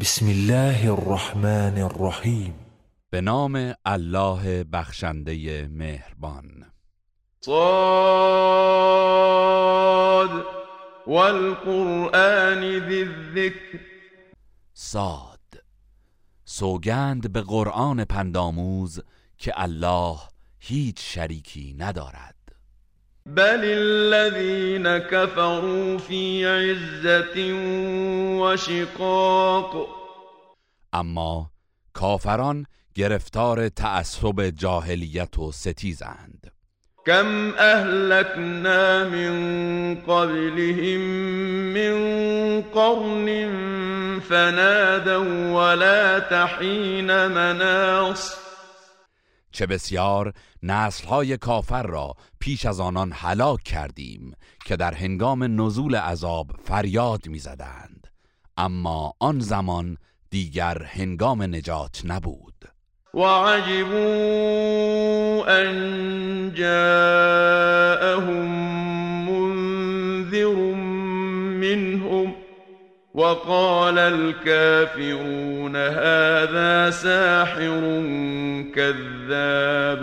بسم الله الرحمن الرحیم به نام الله بخشنده مهربان. صاد والقرآن ذی الذکر. صاد. سوگند به قرآن پنداموز که الله هیچ شریکی ندارد. بل الذين كفروا في عزة وشقاق. اما کافران گرفتار تعصب جاهلیت و ستیزند. كم اهلكنا من قبلهم من قرن فنادوا ولا تحين مناص. چه بسیار نسلهای کافر را پیش از آنان هلاک کردیم که در هنگام نزول عذاب فریاد می‌زدند. اما آن زمان دیگر هنگام نجات نبود. وعجبوا أن جاءهم منذر منهم وقال الكافرون هذا ساحر كذاب.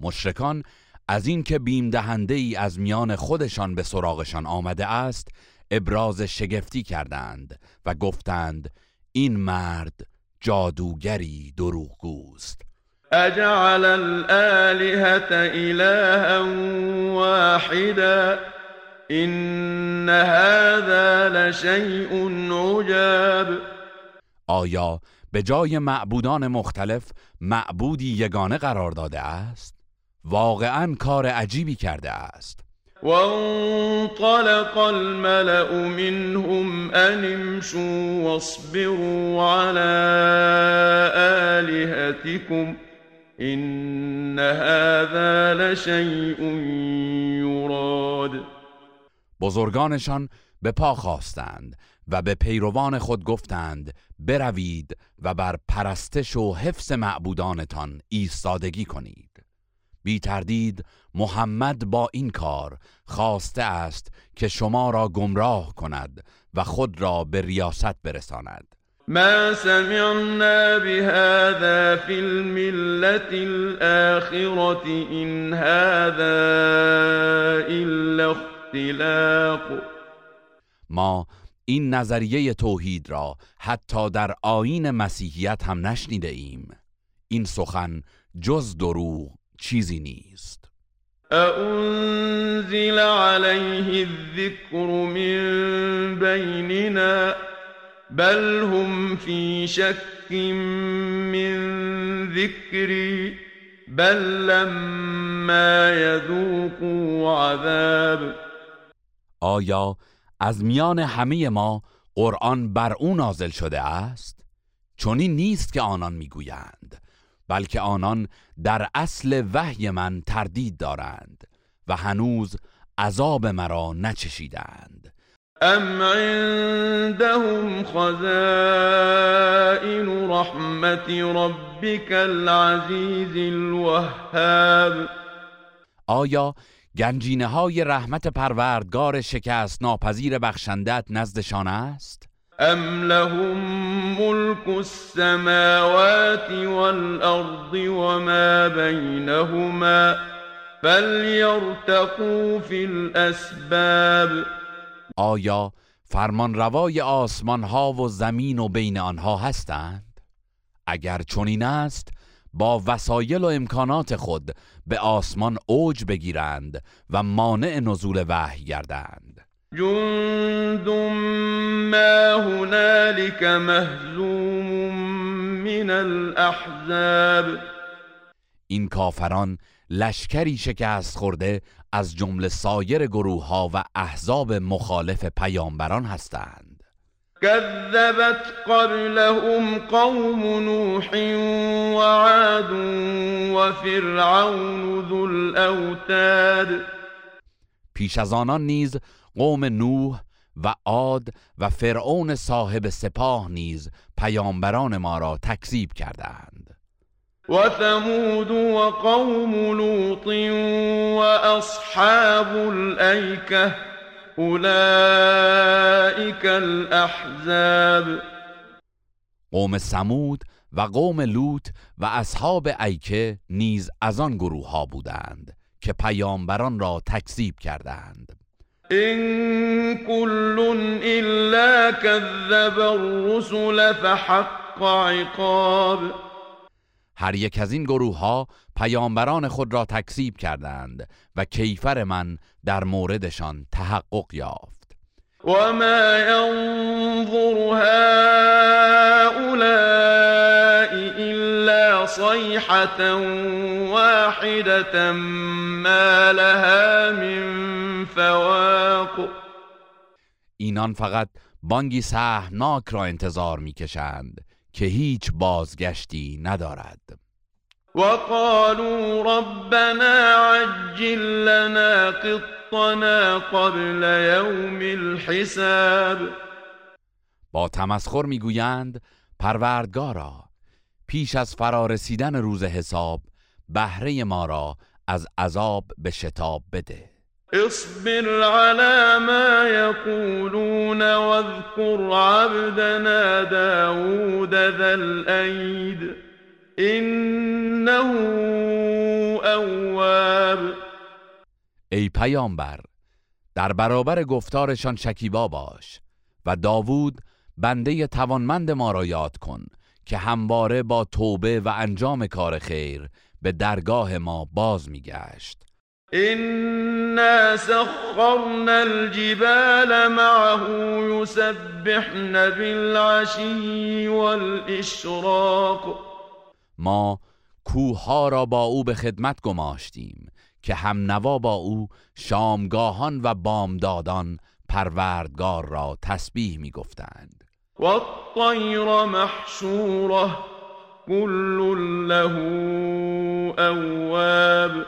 مشرکان از اینکه بیم دهنده ای از میان خودشان به سراغشان آمده است ابراز شگفتی کردند و گفتند این مرد جادوگری دروغگوست. اجعل الالهة الها واحدا. این هذا لشیء عجاب. آیا به جای معبودان مختلف معبودی یگانه قرار داده است؟ واقعا کار عجیبی کرده است. وانطلق الملأ منهم أن امشوا واصبروا على آلهتكم إن هذا لشيء يراد. بزرگانشان به پا خواستند و به پیروان خود گفتند بروید و بر پرستش و حفظ معبودانتان ایستادگی کنید. بی تردید محمد با این کار خواسته است که شما را گمراه کند و خود را به ریاست برساند. ما سمعنا بهذا في الملة الآخرة إن هذا إلا اختلاق. ما این نظریه توحید را حتی در آین مسیحیت هم نشنیده ایم. این سخن جز دروغ چیزی نیست. أأنزل عليه الذكر من بيننا؟ بل هم في شك من ذكري. بل لما يذوقوا عذاب آیا از میان همه ما قرآن بر او نازل شده است؟ چنین نیست که آنان می‌گویند بلکه آنان در اصل وحی من تردید دارند و هنوز عذاب مرا نچشیدند. ام عندهم خزائن رحمت ربك العزیز الوهاب. آیا گنجینه های رحمت پروردگار شکست ناپذیر بخشندت نزدشان است؟ ام لهم ملك السماوات والأرض وما بينهما فليرتقوا في الأسباب آیا فرمان روای آسمان ها و زمین و بین آنها هستند؟ اگر چنین است با وسایل و امکانات خود به آسمان اوج بگیرند و مانع نزول وحی گردند. جند ما هنالك مهزوم من الاحزاب. این کافران لشکری شکست خورده از جمله سایر گروه ها و احزاب مخالف پیامبران هستند. كذبت قبلهم قوم نوح وعاد وفرعون ذو الاوتاد پیش از آنان نیز قوم نوح و عاد و فرعون صاحب سپاه نیز پیامبران ما را تکذیب کردند. و ثمود و قوم لوط و اصحاب الایکه اولئک الاحزاب قوم سمود و قوم لوط و اصحاب ایکه نیز از آن گروه ها بودند که پیامبران را تکذیب کردند. إن كل إلا كذب الرسل فحق عقاب. هر یک از این گروه ها پیامبران خود را تکذیب کردند و کیفر من در موردشان تحقق یافت. وما ينظر هؤلاء إلا صيحة واحدة ما لها من فواق. اینان فقط بانگی سهمناک را انتظار می‌کشند که هیچ بازگشتی ندارد. وقالوا ربنا عجل لنا قطنا قبل يوم الحساب. با تمسخر می‌گویند پروردگارا پیش از فرارسیدن روز حساب بهره ما را از عذاب به شتاب بده. اصبر على ما يقولون واذكر عبدنا داود ذا الأيد إنه أواب. ای پیامبر در برابر گفتارشان شکیبا باش و داوود بنده توانمند ما را یاد کن که همواره با توبه و انجام کار خیر به درگاه ما باز میگشت. إنا سخرنا الجبال معه يسبحن بالعشي والإشراق. ما کوهها را با او به خدمت گماشتیم که هم نوا با او شامگاهان و بامدادان پروردگار را تسبیح می گفتند والطير محشورة كل له أواب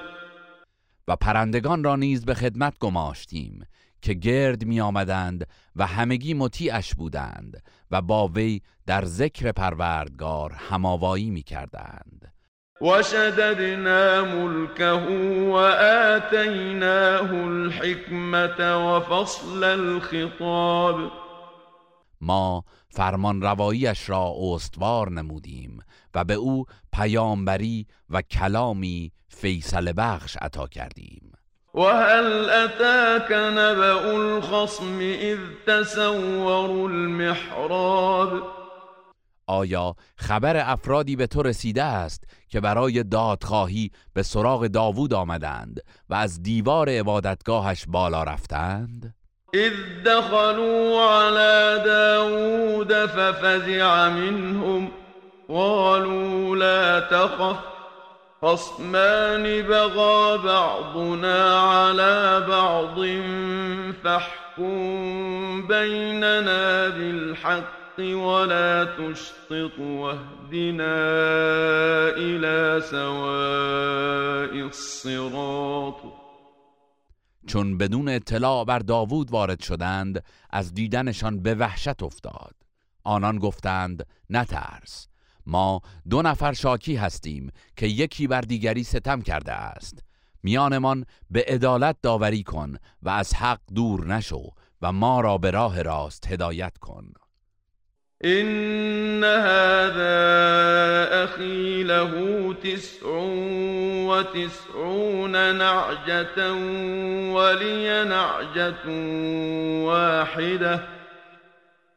و پرندگان را نیز به خدمت گماشتیم که گرد می آمدند و همگی مطیعش بودند و با وی در ذکر پروردگار هماوایی می کردند وشددنا ملكه وآتيناه الحكمة وفصل الخطاب ما فرمان رواییش را استوار نمودیم و به او پیامبری و کلامی فیصل بخش عطا کردیم. وهل أتاك نبأ الخصم إذ تسوروا المحراب آیا خبر افرادی به تو رسیده است که برای دادخواهی به سراغ داوود آمدند و از دیوار عبادتگاهش بالا رفتند؟ إذ دخلوا على داود ففزع منهم قالوا لا تخف خصمان بغى بعضنا على بعض فاحكم بيننا بالحق ولا تشطط واهدنا إلى سواء الصراط. چون بدون اطلاع بر داوود وارد شدند از دیدنشان به وحشت افتاد. آنان گفتند نترس. ما دو نفر شاکی هستیم که یکی بر دیگری ستم کرده است. میانمان به عدالت داوری کن و از حق دور نشو و ما را به راه راست هدایت کن. إن هذا أخي له تسع وتسعون نعجة ولي نعجة واحدة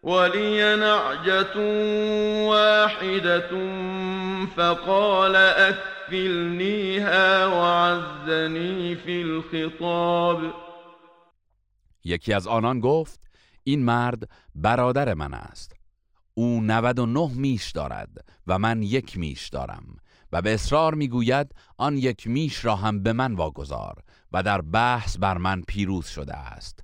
ولي نعجة واحدة فقال أكفلنيها وعزني في الخطاب یکی از آنان گفت این مرد برادر من است. او 99 میش دارد و من یک میش دارم و به اصرار می‌گوید آن یک میش را هم به من واگذار و در بحث بر من پیروز شده است.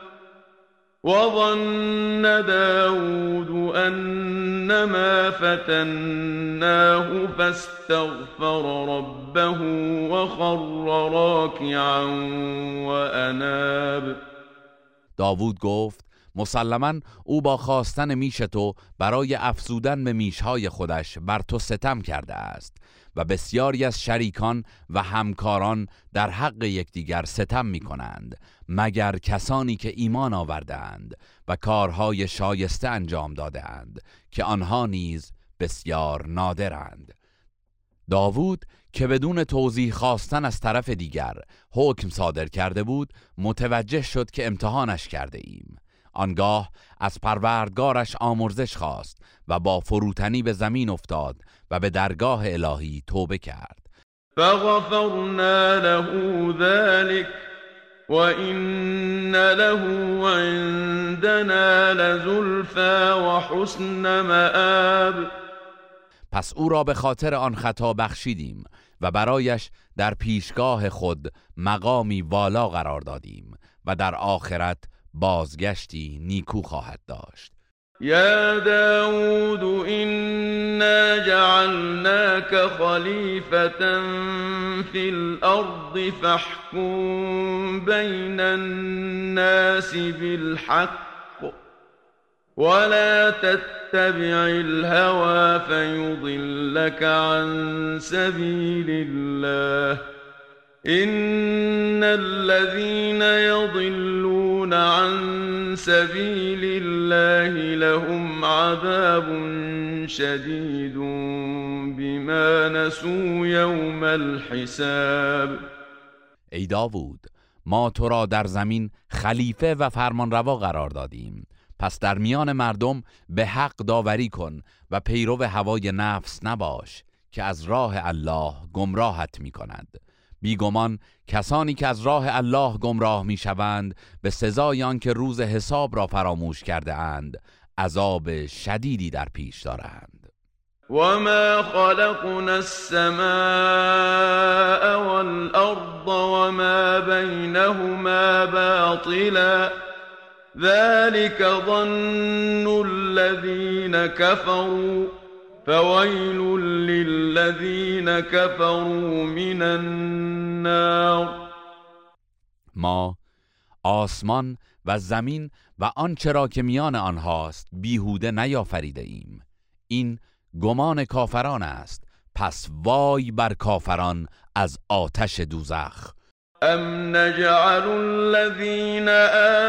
وظن داود أنما فتناه فاستغفر ربه وخر راكعا وأناب. داوود گفت مسلما او با خواستن میش تو برای افزودن به میشهای خودش بر تو ستم کرده است. و بسیاری از شریکان و همکاران در حق یکدیگر ستم می کنند مگر کسانی که ایمان آوردند و کارهای شایسته انجام دادهاند که آنها نیز بسیار نادرند. داوود که بدون توضیح خواستن از طرف دیگر حکم صادر کرده بود متوجه شد که امتحانش کرده ایم. آنگاه از پروردگارش آمرزش خواست و با فروتنی به زمین افتاد و به درگاه الهی توبه کرد. فغفرنا له ذلك وإن له عندنا لزلفا وحسن مآب. پس او را به خاطر آن خطا بخشیدیم و برایش در پیشگاه خود مقامی والا قرار دادیم و در آخرت بازگشتی نیکو خواهد داشت. يا داود إنا جعلناك خليفة في الأرض فاحكم بين الناس بالحق ولا تتبع الهوى فيضلك عن سبيل الله إن الذين يضلون عن سبيل الله لهم عذاب شديد بما نسوا يوم الحساب. ای داوود ما تو را در زمین خلیفه و فرمانروا قرار دادیم. پس در میان مردم به حق داوری کن و پیرو هوای نفس نباش که از راه الله گمراهت می کند بیگمان کسانی که از راه الله گمراه می شوند به سزای آنکه روز حساب را فراموش کرده اند عذاب شدیدی در پیش دارند. وما خلقنا السماء والأرض وما بينهما باطلا ذلك ظن الذين كفروا فويل للذين كفروا من النار. ما آسمان و زمین و آنچه را که میان آنهاست بیهوده نیافریده ایم. این گمان کافران است. پس وای بر کافران از آتش دوزخ. أم نجعل الذين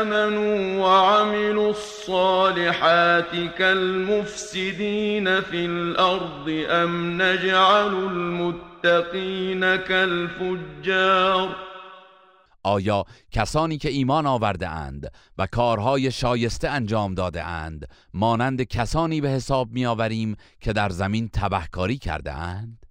آمنوا وعملوا الصالحات كالمفسدين في الأرض أم نجعل المتقين كالفجار آیا کسانی که ایمان آورده اند و کارهای شایسته انجام داده اند مانند کسانی به حساب می آوریم که در زمین تبهکاری کرده اند؟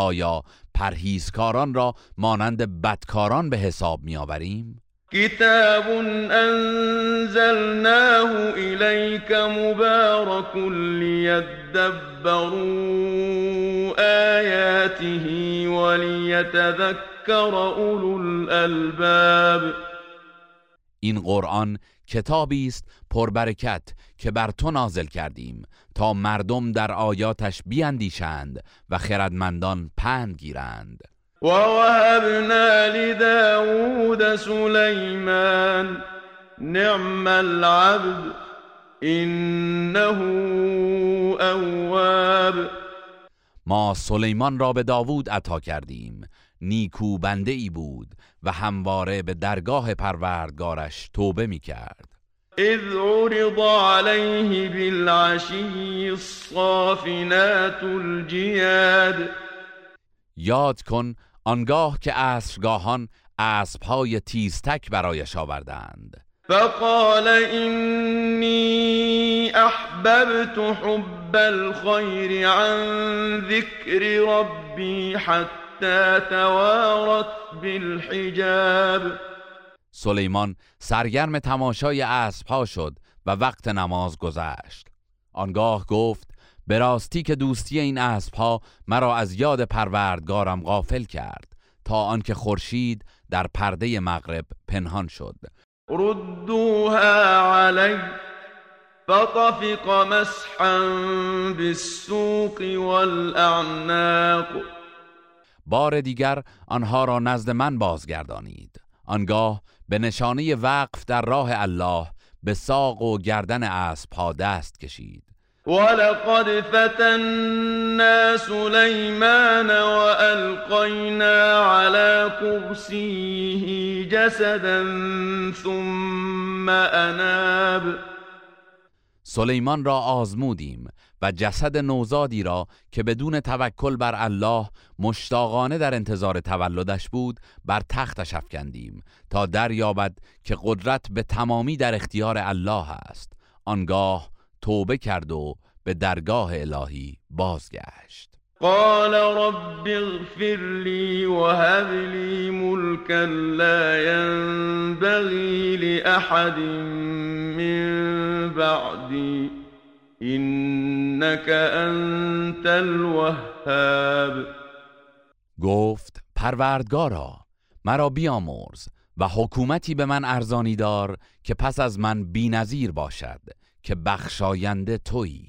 آیا پرهیزکاران را مانند بدکاران به حساب می آوریم؟ كتاب أنزلناه إليك مبارك ليدبروا آياته وليتذكر أولو الألباب این قرآن کتابی است پربرکت که بر تو نازل کردیم تا مردم در آیاتش بیاندیشند و خردمندان پند گیرند. ووهبنا لداود سليمان نعم العبد إنه أواب. ما سلیمان را به داوود عطا کردیم. نیکو بنده ای بود و همواره به درگاه پروردگارش توبه می کرد إذ عرض عليه بالعشي الصافنات الجياد یاد کن آنگاه که عصرگاهان اسبهای تیزتک برایش آوردند. فقال إني أحببت حب الخير عن ذكر ربي حتى توارت بالحجاب. سلیمان سرگرم تماشای اسبها شد و وقت نماز گذشت. آنگاه گفت به راستی که دوستی این اسبها مرا از یاد پروردگارم غافل کرد تا آنکه خورشید در پرده مغرب پنهان شد. ردوها علی فطفق مسحا بالسوق والاعناق بار دیگر آنها را نزد من بازگردانید. آنگاه به نشانه وقف در راه الله به ساق و گردن اسبها دست کشید. ولقد فتنا سليمان وألقينا على كرسيه جسدا ثم أناب سلیمان را آزمودیم. و جسد نوزادی را که بدون توکل بر الله مشتاقانه در انتظار تولدش بود بر تختش افکندیم تا دریابد که قدرت به تمامی در اختیار الله است. آنگاه توبه کرد و به درگاه الهی بازگشت. قال رب اغفر لي وهب لي ملكا لا ينبغي لأحد من بعدي إنك أنت الوهاب. گفت پروردگارا مرا بیامرز و حکومتی به من ارزانی دار که پس از من بینظیر باشد که بخشاینده تویی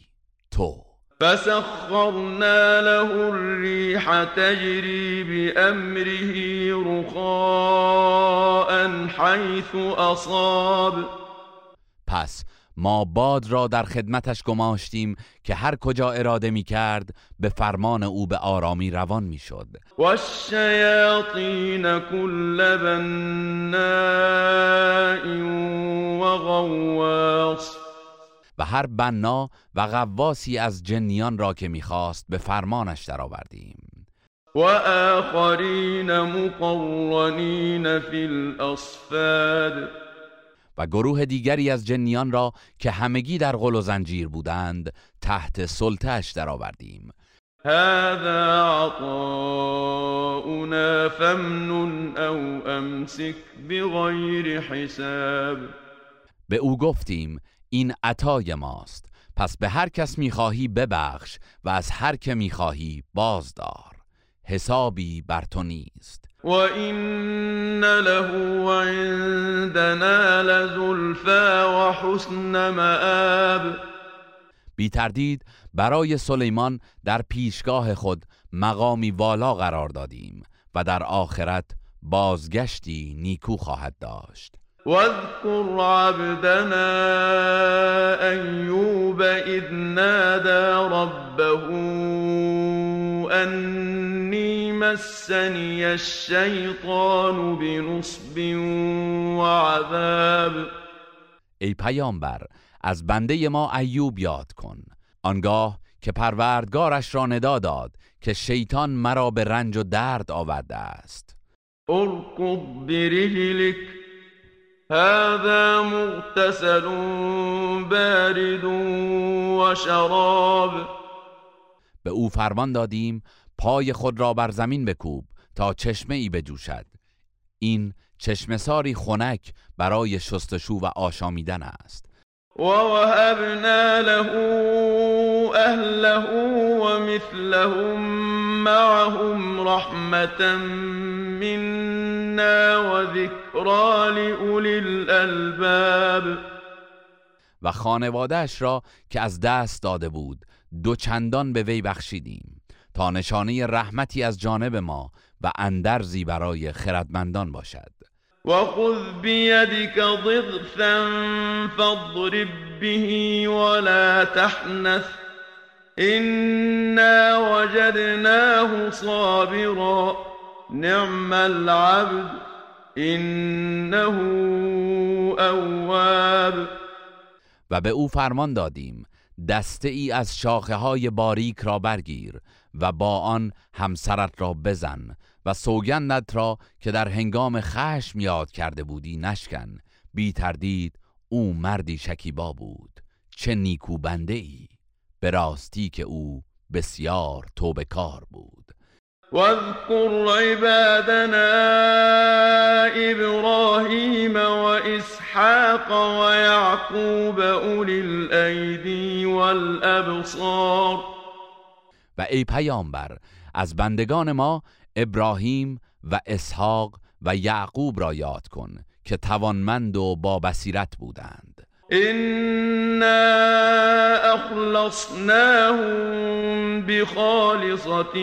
تو. فسخرنا له الريح تجري بأمره رخاء حيث أصاب پس ما باد را در خدمتش گماشتیم که هر کجا اراده می کرد به فرمان او به آرامی روان می شد و الشیاطین کل بناء و غواص و هر بنا و غواسی از جنیان را که می‌خواست به فرمانش درآوردیم. و آخرین مقرنین فی الاصفاد و گروه دیگری از جنیان را که همگی در غل و زنجیر بودند تحت سلطهش درآوردیم. هذا عطاؤنا فمنن او امسک بغیر حساب. به او گفتیم این عطای ماست. پس به هر کس می‌خواهی ببخش و از هر که می‌خواهی بازدار. حسابی بر تو نیست. و این له عندنا لزلفا و حسن مآب. بی تردید برای سلیمان در پیشگاه خود مقامی والا قرار دادیم و در آخرت بازگشتی نیکو خواهد داشت. واذكر عبدنا أيوب إذ نادى ربه أني مسني الشيطان بنصب وعذاب. ای پیامبر از بنده ما ایوب یاد کن. آنگاه که پروردگارش را ندا داد که شیطان مرا به رنج و درد آورده است. ارکض برجلک هذا مغتسل بارد و شراب. به او فرمان دادیم پای خود را بر زمین بکوب تا چشمه ای بجوشد. این چشمساری خنک برای شستشو و آشامیدن است. و وهبنا له اهله و مثلهم معهم رحمتا منا و ذکرا لأولی الالباب و خانوادهش را که از دست داده بود دو چندان به وی بخشیدیم. تا نشانه رحمتی از جانب ما و اندرزی برای خردمندان باشد. و خذ بیدک ضغثا فاضرب به ولا تحنث إنا وجدناه صابرا نعم العبد إنه اواب و به او فرمان دادیم دسته ای از شاخه های باریک را برگیر و با آن همسرت را بزن و سوگندت را که در هنگام خشم یاد کرده بودی نشکن. بی تردید او مردی شکیبا بود. چه نیکو بنده ای. به راستی که او بسیار توبه کار بود. واذكر عبادنا ابراهیم و اسحاق و یعقوب اولی الایدی والابصار. و ای پیامبر از بندگان ما ابراهیم و اسحاق و یعقوب را یاد کن که توانمند و با بصیرت بودند. إنا أخلصناهم بخالصة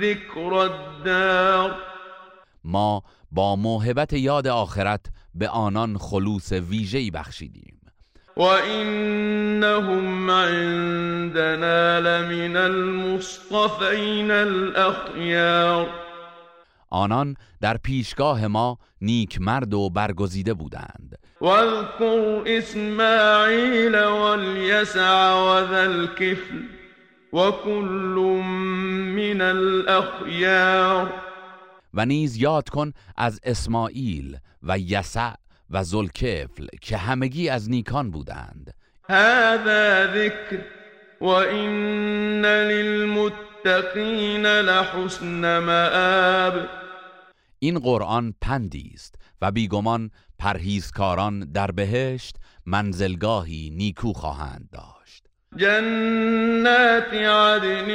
ذكر الدار. ما با موهبت یاد آخرت به آنان خلوص ویژه‌ای بخشیدیم. وإنهم عندنا لمن المصطفين الأخيار آنان در پیشگاه ما نیک مرد و برگزیده بودند. واذكر إسماعيل واليسع وذا الكفل وكل من الأخيار و نیز یاد کن از اسماعیل و یسع و زلکفل که همگی از نیکان بودند. هذا ذكر وإن للمتقين لحسن مآب. این قرآن پندی است و بیگمان پرهیزکاران در بهشت منزلگاهی نیکو خواهند داشت. جنات عدن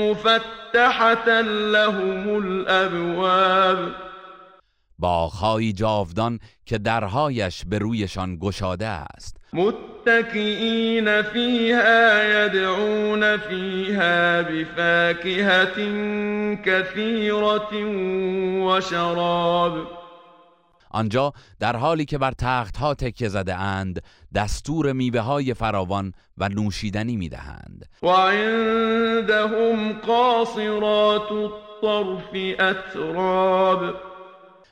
مفتحة لهم الأبواب. باغهایی جاودان که درهایش به رویشان گشاده است. متكئين فيها يدعون فيها بفاكهة كثيرة وشراب آنجا در حالی که بر تختها تکیه زده اند دستور میوه های فراوان و نوشیدنی می‌دهند. وعندهم قاصرات الطرف أتراب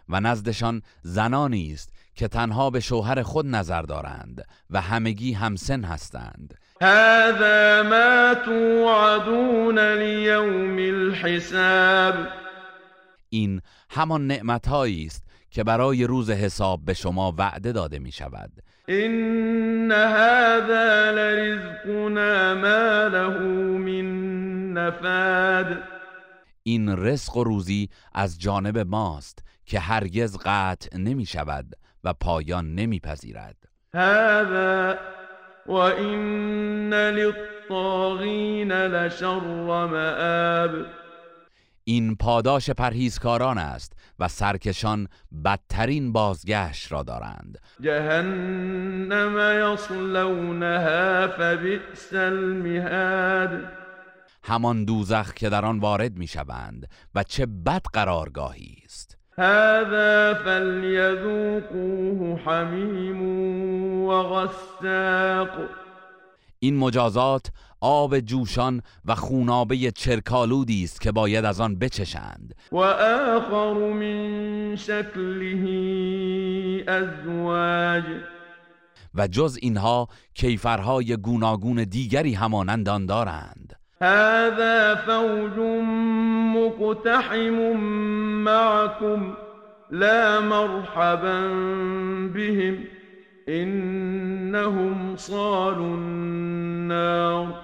و نزدشان زنانی است که تنها به شوهر خود نظر دارند و همگی همسن هستند. هذا ما توعدون ليوم الحساب. این همان نعمتهایی است که برای روز حساب به شما وعده داده می شود إن هذا لرزقنا ما له من نفاد. این رزق و روزی از جانب ماست که هرگز قطع نمی شود و پایان نمی پذیرد هذا وإن للطاغين لشر مآب. این پاداش پرهیزکاران است و سرکشان بدترین بازگشت را دارند. جهنم يصلونها فبئس المهاد. همان دوزخ که در آن وارد می شوند و چه بد قرارگاهی است. هذا فليذوقوه حميم وغساق. این مجازات آب جوشان و خونابه چرکالودی است که باید از آن بچشند. وآخر من شكله أزواج و جز اینها کیفرهای گوناگون دیگری همانند آن دارند. هذا فوج مقتحم معكم لا مرحبا بهم إنهم صالوا النار.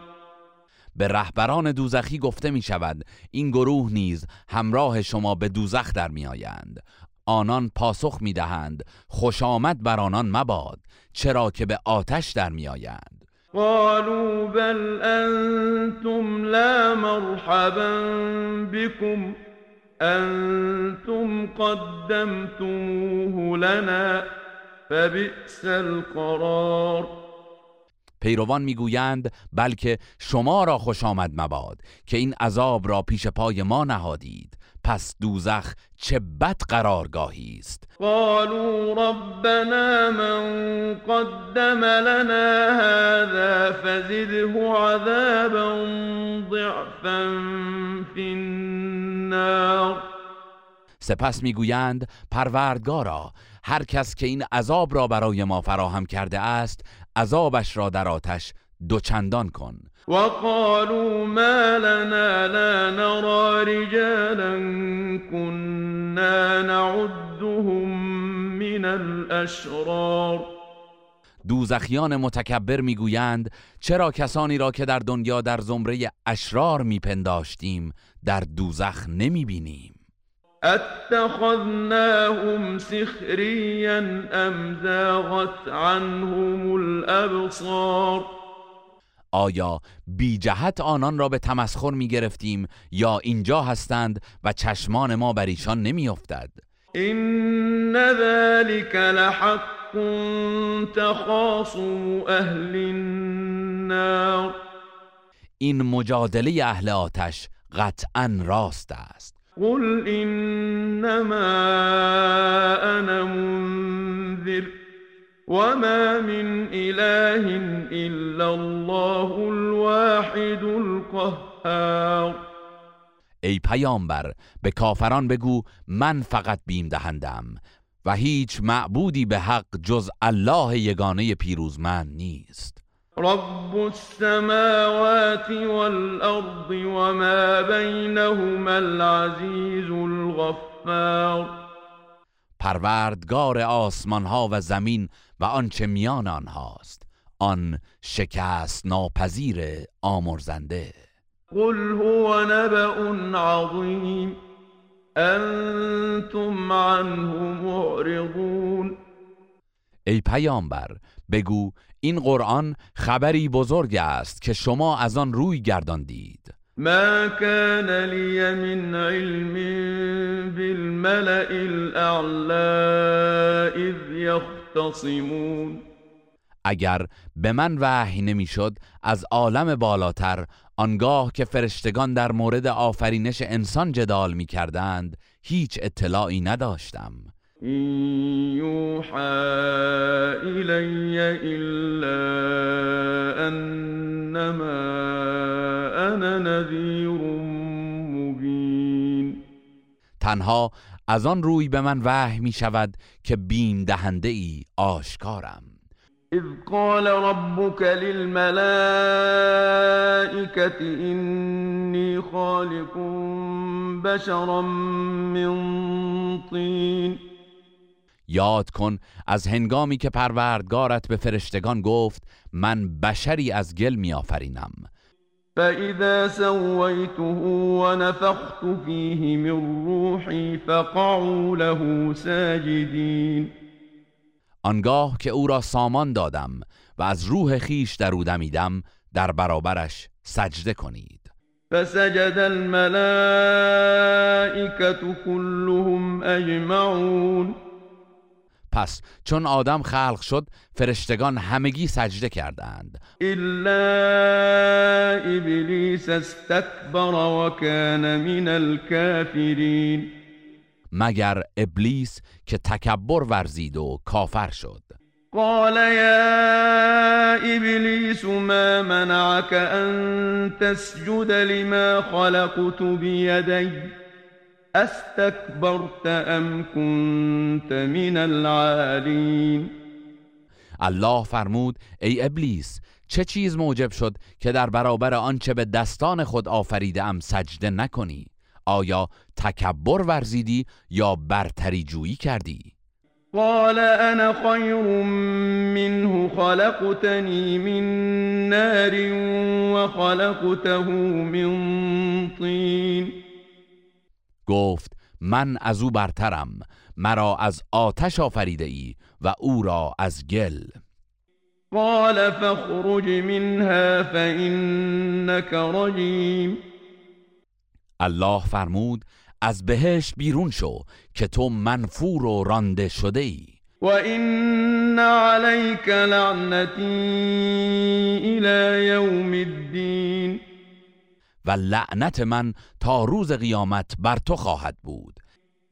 به رهبران دوزخی گفته می شود این گروه نیز همراه شما به دوزخ در می آیند. آنان پاسخ می دهند خوش آمد بر آنان مباد چرا که به آتش در می آیند. قالوا بل أنتم لا مرحبا بكم. أنتم قدمتموه لنا فبئس القرار. پیروان می‌گویند بلکه شما را خوش آمد مباد که این عذاب را پیش پای ما نهادید. پس دوزخ چه بد قرارگاهی است؟ قالوا ربنا من قدم لنا هذا فزده عذابا ضعفا في النار. سپس می‌گویند پروردگارا هر کس که این عذاب را برای ما فراهم کرده است عذابش را در آتش دوچندان کن. وقالوا ما لنا لا نرى رجالا كنا نعدهم من الأشرار. دوزخیان متکبر می‌گویند چرا کسانی را که در دنیا در زمره اشرار میپنداشتیم در دوزخ نمی‌بینیم؟ اتخذناهم سخريا أم زاغت عنهم الأبصار؟ آیا بی جهت آنان را به تمسخر می گرفتیم یا اینجا هستند و چشمان ما بر ایشان نمی افتد؟ إن ذلك لحق تخاصم أهل النار. این مجادله اهل آتش قطعا راست است. قل إنما أنا منذر. وما من إله إلا الله الواحد القهار. ای پیامبر به کافران بگو من فقط بیم دهندم و هیچ معبودی به حق جز الله یگانه پیروزمند نیست. رب السماوات والأرض وما بينهما العزيز الغفار. پروردگار آسمان ها و زمین و آنچه میان آنهاست آن شکست ناپذیر آمرزنده. قل هو نبأ عظيم أنتم عنه معرضون. ای پیامبر بگو این قرآن خبری بزرگ است که شما از آن روی گرداندید. ما كان لي من علم بالملأ الأعلى إذ يختصمون اگر به من وحی نمی‌شد از عالم بالاتر آنگاه که فرشتگان در مورد آفرینش انسان جدال می کردند هیچ اطلاعی نداشتم. إن يوحى إلي إلا أنما أنا نذير مبين. تنها از آن روی به من وحی می شود که بیم دهنده ای آشکارم. إذ قال ربك للملائكة إني خالق بشرا من طين. یاد کن از هنگامی که پروردگارت به فرشتگان گفت من بشری از گل می آفرینم فإذا سويته ونفخت فيه من روحي فقعوا له ساجدين. آنگاه که او را سامان دادم و از روح خیش در او دمیدم در برابرش سجده کنید. فسجد الملائكة كلهم أجمعون. پس چون آدم خلق شد فرشتگان همگی سجده کردند. إلا إبليس استكبر وكان من الكافرين مگر ابلیس که تکبر ورزید و کافر شد. قال يا إبليس ما منعك أن تسجد لما خلقت بيدي أستكبرت أم كنت من العالين؟ الله فرمود ای ابلیس چه چیز موجب شد که در برابر آنچه به دستان خود آفریده ام سجده نکنی؟ آیا تکبر ورزیدی یا برتری جویی کردی؟ قال أنا خير منه خلقتني من نار وخلقته من طين گفت من از او برترم مرا از آتش آفریده ای و او را از گل. قال فاخرج منها فإنك رجيم الله فرمود از بهشت بیرون شو که تو منفور و رانده شده ای وإن عليك لعنتي إلى يوم الدين و لعنت من تا روز قیامت بر تو خواهد بود.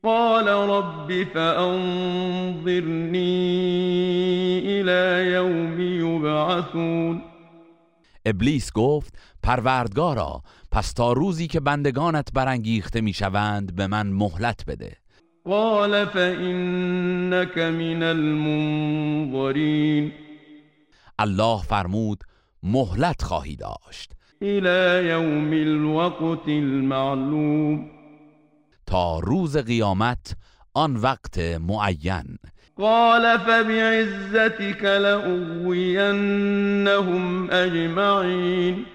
قال رب فأنظرني إلى يوم يبعثون ابلیس گفت پروردگارا پس تا روزی که بندگانت برانگیخته می‌شوند به من مهلت بده. قال فإنك من المنظرين الله فرمود مهلت خواهی داشت. إلى يوم الوقت المعلوم. تا روز قیامت آن وقت معین. قال فبعزتك لأغوينهم أجمعين.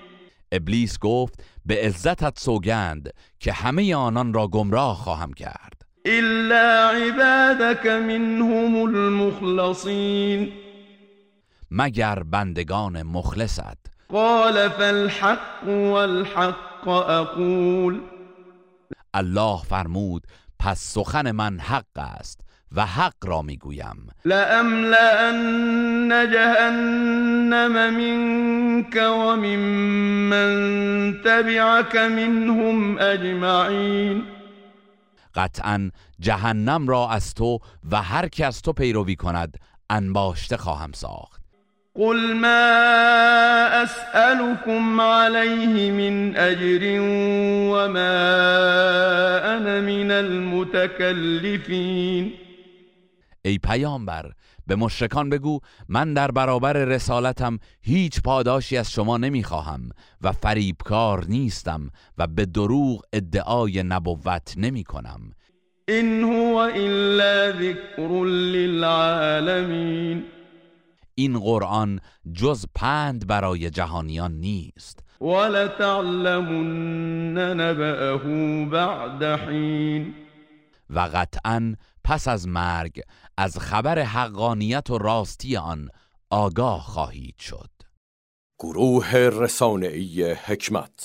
ابلیس گفت به عزتت سوگند که همه آنان را گمراه خواهم کرد. إلا عبادك منهم المخلصين. مگر بندگان مخلصت. قال فالحق والحق أقول. الله فرمود پس سخن من حق است و حق را می‌گویم. لأملأن جهنم منك ومن من تبعك منهم اجمعین قطعا جهنم را از تو و هر که از تو پیروی کند انباشته خواهم ساخت. قل ما اسألكم عليه من اجر وما انا من المتكلفين ای پیامبر به مشرکان بگو من در برابر رسالتم هیچ پاداشی از شما نمی‌خواهم و فریبکار نیستم و به دروغ ادعای نبوت نمی کنم این هو الا ذکر للعالمین. این قرآن جز پند برای جهانیان نیست. ولتعلمن نبأه بعد حین. و قطعا پس از مرگ از خبر حقانیت و راستی آن آگاه خواهید شد. گروه رسانه‌ای حکمت.